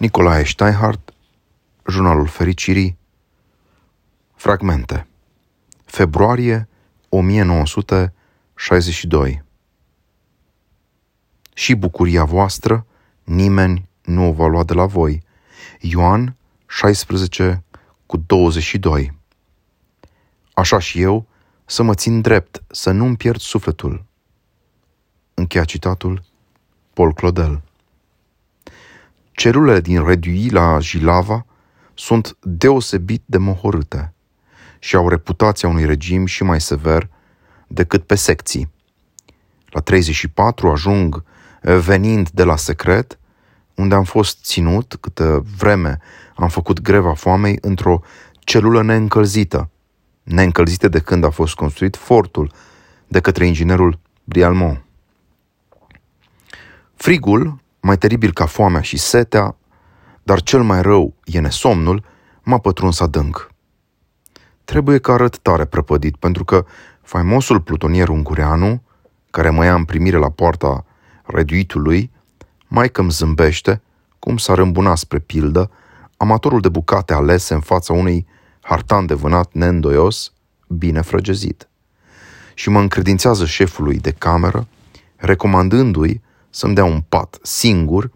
Nicolae Steinhardt, Jurnalul Fericirii, Fragmente Februarie 1962 Și bucuria voastră nimeni nu o va lua de la voi. Ioan 16 cu 22 Așa și eu să mă țin drept, să nu-mi pierd sufletul. Încheia citatul Paul Claudel. Celulele din Redui la Jilava sunt deosebit de mohorâte și au reputația unui regim și mai sever decât pe secții. La 34 ajung venind de la secret, unde am fost ținut câtă vreme am făcut greva foamei într-o celulă neîncălzită, neîncălzită de când a fost construit fortul de către inginerul Brialmont. Frigul, mai teribil ca foamea și setea, dar cel mai rău e nesomnul, m-a pătruns adânc. Trebuie că arăt tare prăpădit, pentru că faimosul plutonier ungureanu, care mă ia în primire la poarta reduitului, mai că îmi zâmbește, cum s-ar îmbuna spre pildă, amatorul de bucate alese în fața unui hartan de vânat neîndoios, bine frăgezit. Și mă încredințează șefului de cameră, recomandându-i să-mi dea un pat singur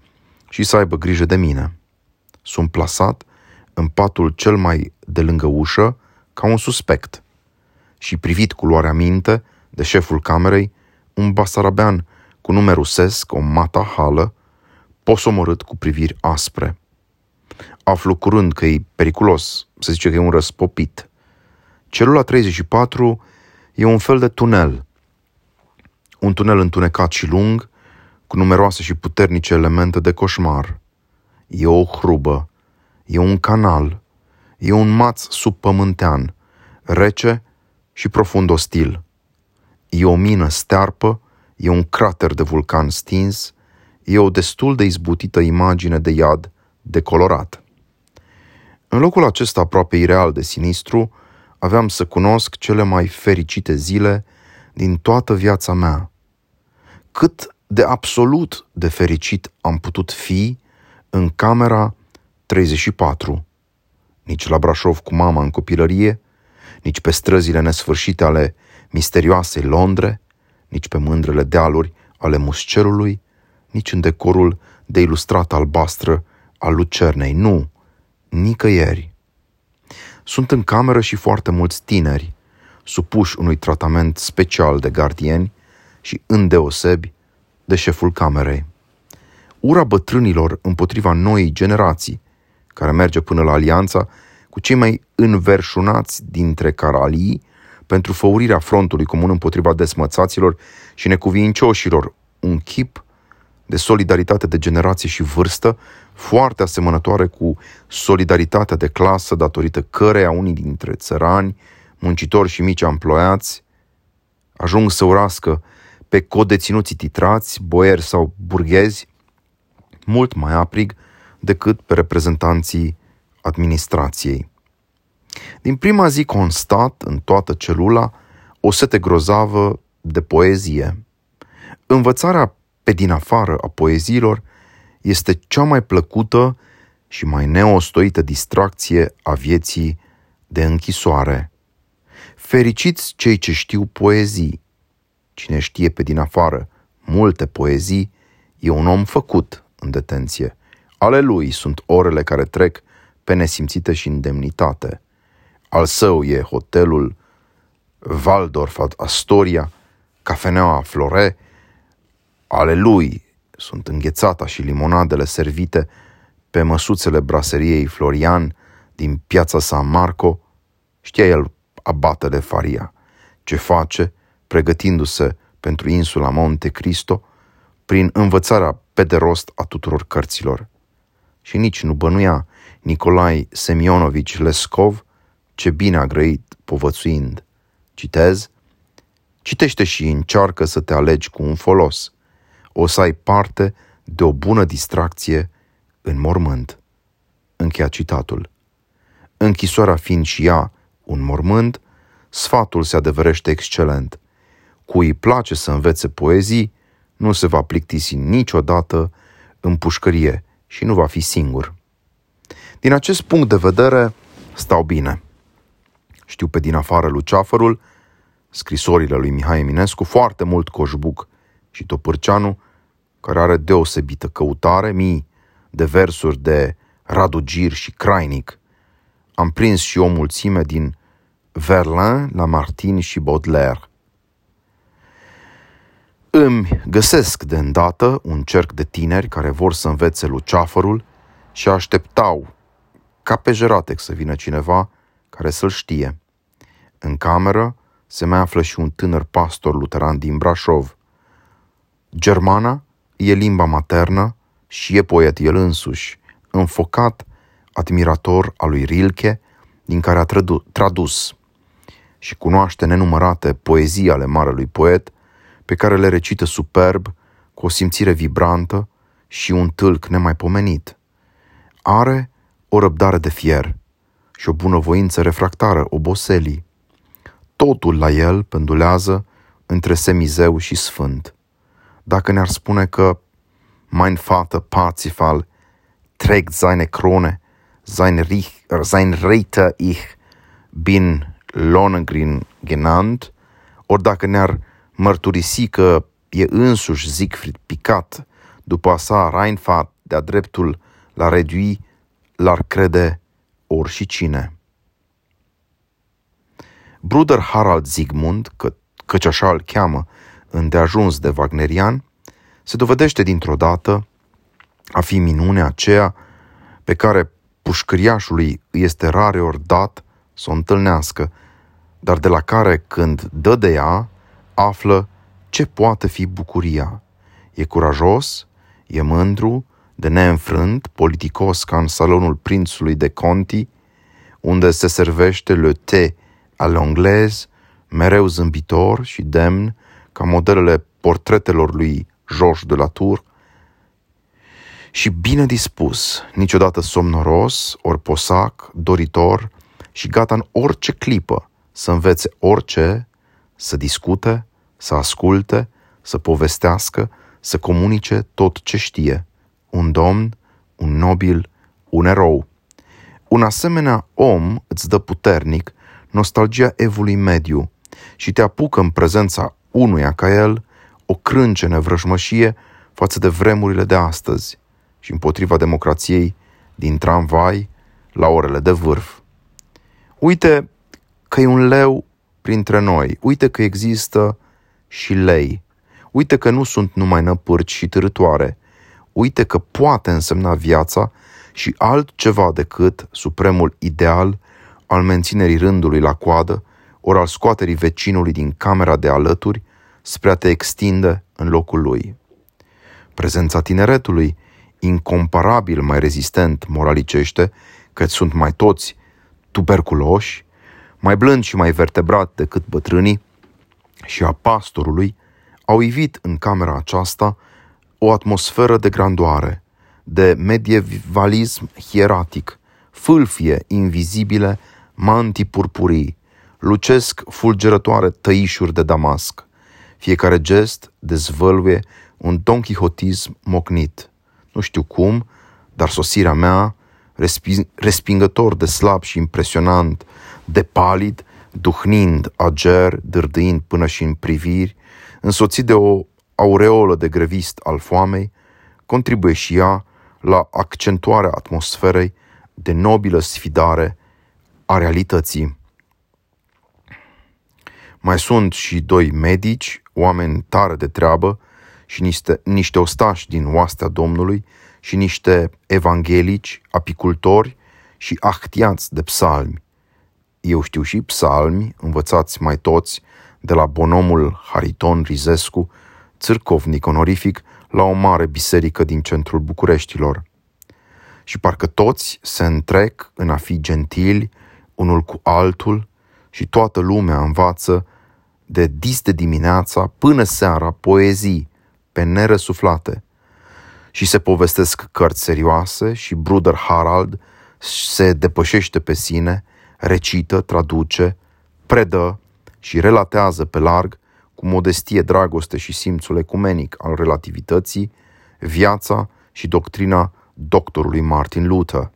și să aibă grijă de mine. Sunt plasat în patul cel mai de lângă ușă, ca un suspect. Și privit cu luarea minte de șeful camerei, un basarabean cu nume rusesc, o mata hală, posomorât cu priviri aspre. Aflu curând că e periculos, se zice că e un răspopit. Celula 34 e un fel de tunel. Un tunel întunecat și lung, cu numeroase și puternice elemente de coșmar. E o hrubă, e un canal, e un maț subpământean, rece și profund ostil. E o mină stearpă, e un crater de vulcan stins, e o destul de izbutită imagine de iad decolorat. În locul acesta aproape ireal de sinistru, aveam să cunosc cele mai fericite zile din toată viața mea. Cât de absolut de fericit am putut fi în camera 34. Nici la Brașov cu mama în copilărie, nici pe străzile nesfârșite ale misterioasei Londre, nici pe mândrele dealuri ale muscerului, nici în decorul de ilustrat albastră al lucernei. Nu, nicăieri. Sunt în cameră și foarte mulți tineri, supuși unui tratament special de gardieni și îndeosebi de șeful camerei. Ura bătrânilor împotriva noii generații, care merge până la alianța cu cei mai înverșunați dintre caralii pentru făurirea frontului comun împotriva desmățaților și necuvincioșilor, un chip de solidaritate de generație și vârstă foarte asemănătoare cu solidaritatea de clasă datorită căreia unii dintre țărani, muncitori și mici amploiați ajung să urască pe codeținuții titrați, boieri sau burghezi, mult mai aprig decât pe reprezentanții administrației. Din prima zi constat în toată celula o sete grozavă de poezie. Învățarea pe din afară a poeziilor este cea mai plăcută și mai neostoită distracție a vieții de închisoare. Fericiți cei ce știu poezii. Cine știe pe din afară multe poezii e un om făcut în detenție. Ale lui sunt orele care trec pe nesimțite și indemnitate. Al său e hotelul Waldorf Astoria, cafeneaua Flore, ale lui sunt înghețata și limonadele servite pe măsuțele braseriei Florian din piața San Marco, știa el abatele Faria, ce face, pregătindu-se pentru insula Monte Cristo, prin învățarea pe de rost a tuturor cărților. Și nici nu bănuia Nicolai Semionovici Lescov ce bine a grăit povățuind. Citez, citește și încearcă să te alegi cu un folos – o să ai parte de o bună distracție în mormânt. Încheia citatul. Închisoarea fiind și ea un mormânt, sfatul se adeverește excelent. Cui îi place să învețe poezii, nu se va plictisi niciodată în pușcărie și nu va fi singur. Din acest punct de vedere, stau bine. Știu pe din afară Luceafărul, scrisorile lui Mihai Eminescu, foarte mult Coșbuc și Topârceanu, care are deosebită căutare, mii de versuri de Radu Gir și Crainic. Am prins și o mulțime din Verlain, Lamartine și Baudelaire. Îmi găsesc de îndată un cerc de tineri care vor să învețe luceafărul și așteptau ca pe Jeratex să vină cineva care să-l știe. În cameră se mai află și un tânăr pastor luteran din Brașov. Germana e limba maternă și e poet el însuși, înfocat, admirator al lui Rilke, din care a tradus și cunoaște nenumărate poezii ale marelui poet, pe care le recită superb, cu o simțire vibrantă și un tâlc nemaipomenit. Are o răbdare de fier și o bunăvoință refractară oboselii. Totul la el pendulează între semizeu și sfânt. Dacă ne-ar spune că mein Vater Parzifal trägt seine Krone, sein, Rich, sein Reiter ich bin Lohengrin genannt, ori dacă ne-ar mărturisi că e însuși Siegfried picat după a sa Reinfahrt de-a dreptul la redui, l-ar crede ori și cine. Bruder Harald Zigmund, că, căci așa îl cheamă îndeajuns de wagnerian, se dovedește dintr-o dată a fi minunea aceea pe care pușcăriașului îi este rare ori dat să o întâlnească, dar de la care, când dă de ea, află ce poate fi bucuria. E curajos, e mândru, de neînfrânt, politicos ca în salonul prințului de Conti, unde se servește le thé à l'anglaise, mereu zâmbitor și demn, ca modelele portretelor lui Georges de la Tour, și bine dispus, niciodată somnoros, ori posac, doritor și gata în orice clipă să învețe orice, să discute, să asculte, să povestească, să comunice tot ce știe. Un domn, un nobil, un erou. Un asemenea om îți dă puternic nostalgia evului mediu și te apucă în prezența unuia ca el o crâncene vrăjmășie față de vremurile de astăzi și împotriva democrației din tramvai la orele de vârf. Uite că e un leu printre noi, uite că există și lei, uite că nu sunt numai năpârci și târătoare, uite că poate însemna viața și altceva decât supremul ideal al menținerii rândului la coadă, ori al scoaterii vecinului din camera de alături spre a te extinde în locul lui. Prezența tineretului, incomparabil mai rezistent moralicește, că sunt mai toți tuberculoși, mai blând și mai vertebrat decât bătrânii, și a pastorului, au ivit în camera aceasta o atmosferă de grandoare, de medievalism hieratic, fâlfie invizibile, mantii purpurii, lucesc fulgerătoare tăișuri de damasc. Fiecare gest dezvăluie un donchihotism mocnit. Nu știu cum, dar sosirea mea, respingător de slab și impresionant, de palid, duhnind, ager, dârdâind până și în priviri, însoțit de o aureolă de grevist al foamei, contribuie și ea la accentuarea atmosferei de nobilă sfidare a realității. Mai sunt și doi medici, oameni tare de treabă și niște, niște ostași din oastea Domnului și niște evanghelici, apicultori și ahtiați de psalmi. Eu știu și psalmi, învățați mai toți, de la bonomul Hariton Rizescu, țârcovnic onorific, la o mare biserică din centrul Bucureștilor. Și parcă toți se întrec în a fi gentili unul cu altul și toată lumea învață de dis de dimineața până seara poezii pe nerăsuflate și se povestesc cărți serioase și Bruder Harald se depășește pe sine, recită, traduce, predă și relatează pe larg, cu modestie, dragoste și simțul ecumenic al relativității, viața și doctrina doctorului Martin Luther.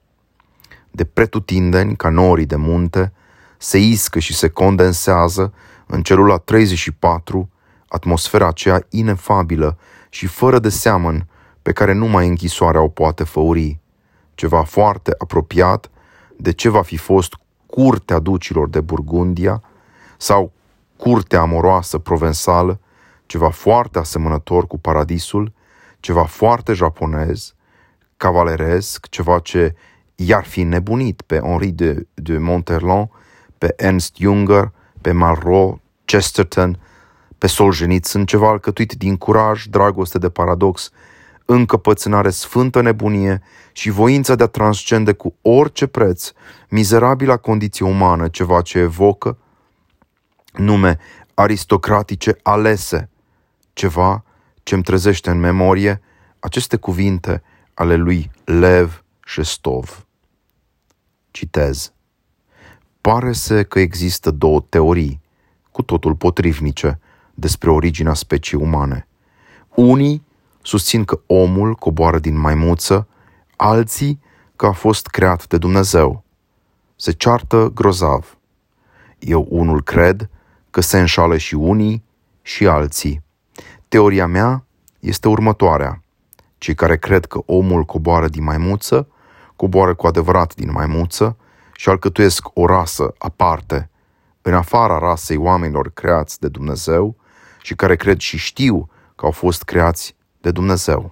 De pretutindeni, ca norii de munte, se iscă și se condensează în celula 34 atmosfera aceea inefabilă și fără de seamăn pe care numai închisoarea o poate făuri, ceva foarte apropiat de ce va fi fost curtea ducilor de Burgundia sau curtea amoroasă provensală, ceva foarte asemănător cu paradisul, ceva foarte japonez, cavaleresc, ceva ce i-ar fi nebunit pe Henri de, de Monterland, pe Ernst Junger, pe Malraux, Chesterton, pe Solzhenitsyn, ceva alcătuit din curaj, dragoste de paradox, încăpățânare sfântă nebunie și voința de a transcende cu orice preț mizerabila condiție umană, ceva ce evocă nume aristocratice alese, ceva ce îmi trezește în memorie aceste cuvinte ale lui Lev Shestov. Citez. Pare să că există două teorii, cu totul potrivnice, despre originea speciei umane. Unii susțin că omul coboară din maimuță, alții că a fost creat de Dumnezeu. Se ceartă grozav. Eu unul cred că se înșală și unii și alții. Teoria mea este următoarea. Cei care cred că omul coboară din maimuță, coboară cu adevărat din maimuță și alcătuiesc o rasă aparte, în afara rasei oamenilor creați de Dumnezeu și care cred și știu că au fost creați da dominação.